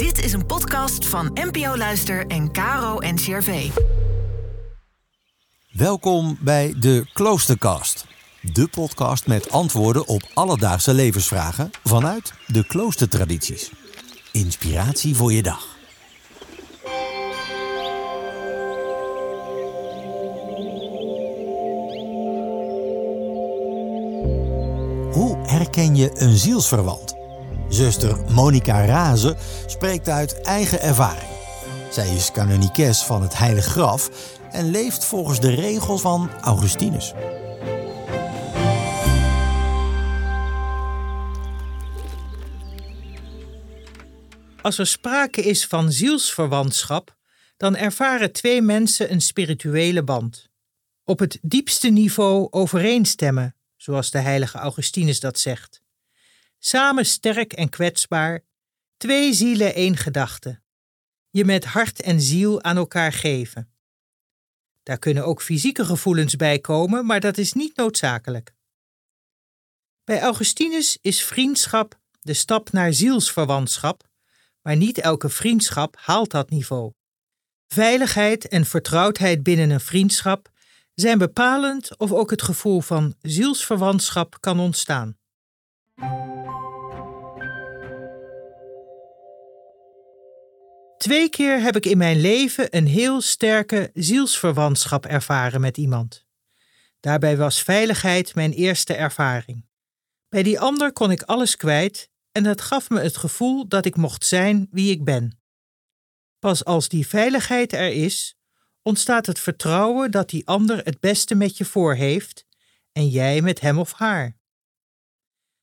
Dit is een podcast van NPO Luister en Caro NCRV. Welkom bij de Kloostercast. De podcast met antwoorden op alledaagse levensvragen vanuit de kloostertradities. Inspiratie voor je dag. Hoe herken je een zielsverwant? Zuster Monica Raze spreekt uit eigen ervaring. Zij is canonikes van het Heilige Graf en leeft volgens de regels van Augustinus. Als er sprake is van zielsverwantschap, dan ervaren twee mensen een spirituele band. Op het diepste niveau overeenstemmen, zoals de heilige Augustinus dat zegt. Samen sterk en kwetsbaar, twee zielen één gedachte. Je met hart en ziel aan elkaar geven. Daar kunnen ook fysieke gevoelens bij komen, maar dat is niet noodzakelijk. Bij Augustinus is vriendschap de stap naar zielsverwantschap, maar niet elke vriendschap haalt dat niveau. Veiligheid en vertrouwdheid binnen een vriendschap zijn bepalend of ook het gevoel van zielsverwantschap kan ontstaan. Twee keer heb ik in mijn leven een heel sterke zielsverwantschap ervaren met iemand. Daarbij was veiligheid mijn eerste ervaring. Bij die ander kon ik alles kwijt en dat gaf me het gevoel dat ik mocht zijn wie ik ben. Pas als die veiligheid er is, ontstaat het vertrouwen dat die ander het beste met je voor heeft en jij met hem of haar.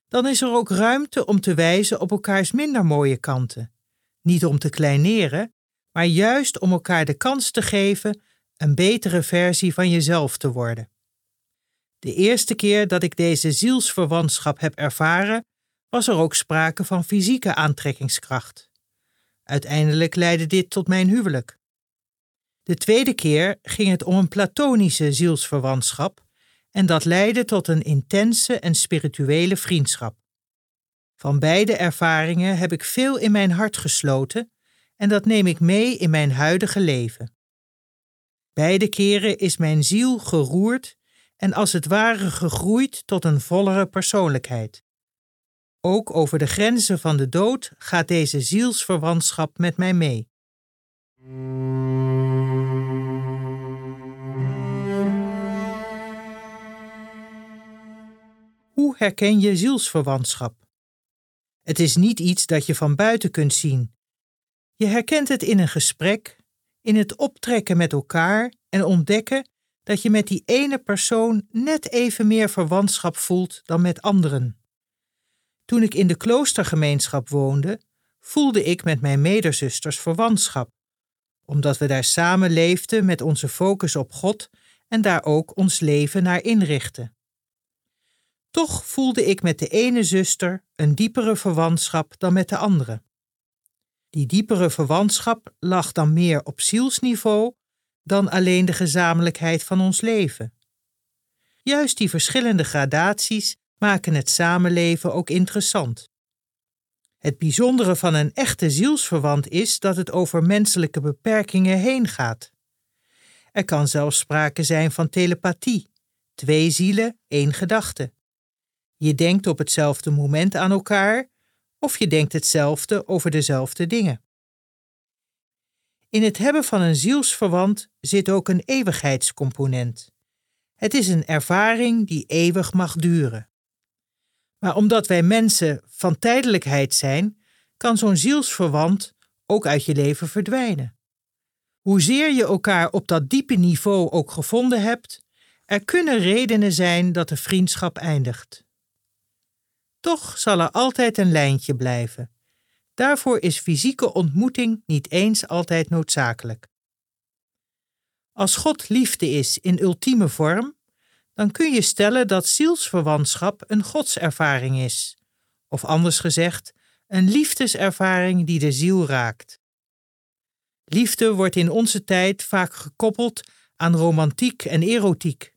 Dan is er ook ruimte om te wijzen op elkaars minder mooie kanten niet om te kleineren, maar juist om elkaar de kans te geven een betere versie van jezelf te worden. De eerste keer dat ik deze zielsverwantschap heb ervaren, was er ook sprake van fysieke aantrekkingskracht. Uiteindelijk leidde dit tot mijn huwelijk. De tweede keer ging het om een platonische zielsverwantschap en dat leidde tot een intense en spirituele vriendschap. Van beide ervaringen heb ik veel in mijn hart gesloten en dat neem ik mee in mijn huidige leven. Beide keren is mijn ziel geroerd en als het ware gegroeid tot een vollere persoonlijkheid. Ook over de grenzen van de dood gaat deze zielsverwantschap met mij mee. Hoe herken je zielsverwantschap? Het is niet iets dat je van buiten kunt zien. Je herkent het in een gesprek, in het optrekken met elkaar en ontdekken dat je met die ene persoon net even meer verwantschap voelt dan met anderen. Toen ik in de kloostergemeenschap woonde, voelde ik met mijn medezusters verwantschap, omdat we daar samen leefden met onze focus op God en daar ook ons leven naar inrichten. Toch voelde ik met de ene zuster een diepere verwantschap dan met de andere. Die diepere verwantschap lag dan meer op zielsniveau dan alleen de gezamenlijkheid van ons leven. Juist die verschillende gradaties maken het samenleven ook interessant. Het bijzondere van een echte zielsverwant is dat het over menselijke beperkingen heen gaat. Er kan zelfs sprake zijn van telepathie, twee zielen, één gedachte. Je denkt op hetzelfde moment aan elkaar of je denkt hetzelfde over dezelfde dingen. In het hebben van een zielsverwant zit ook een eeuwigheidscomponent. Het is een ervaring die eeuwig mag duren. Maar omdat wij mensen van tijdelijkheid zijn, kan zo'n zielsverwant ook uit je leven verdwijnen. Hoezeer je elkaar op dat diepe niveau ook gevonden hebt, er kunnen redenen zijn dat de vriendschap eindigt. Toch zal er altijd een lijntje blijven. Daarvoor is fysieke ontmoeting niet eens altijd noodzakelijk. Als God liefde is in ultieme vorm, dan kun je stellen dat zielsverwantschap een godservaring is, of anders gezegd, een liefdeservaring die de ziel raakt. Liefde wordt in onze tijd vaak gekoppeld aan romantiek en erotiek,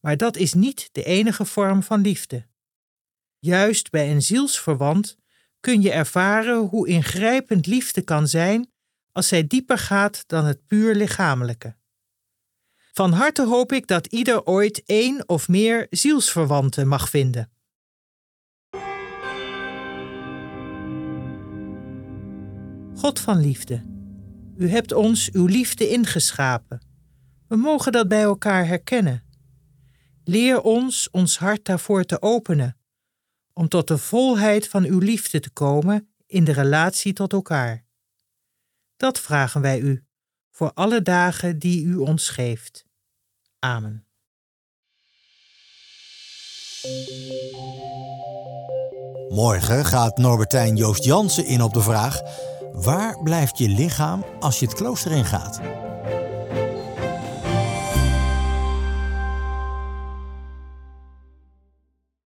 maar dat is niet de enige vorm van liefde. Juist bij een zielsverwant kun je ervaren hoe ingrijpend liefde kan zijn als zij dieper gaat dan het puur lichamelijke. Van harte hoop ik dat ieder ooit één of meer zielsverwanten mag vinden. God van liefde, u hebt ons uw liefde ingeschapen. We mogen dat bij elkaar herkennen. Leer ons ons hart daarvoor te openen, om tot de volheid van uw liefde te komen in de relatie tot elkaar. Dat vragen wij u voor alle dagen die u ons geeft. Amen. Morgen gaat Norbertijn Joost Jansen in op de vraag: waar blijft je lichaam als je het klooster ingaat?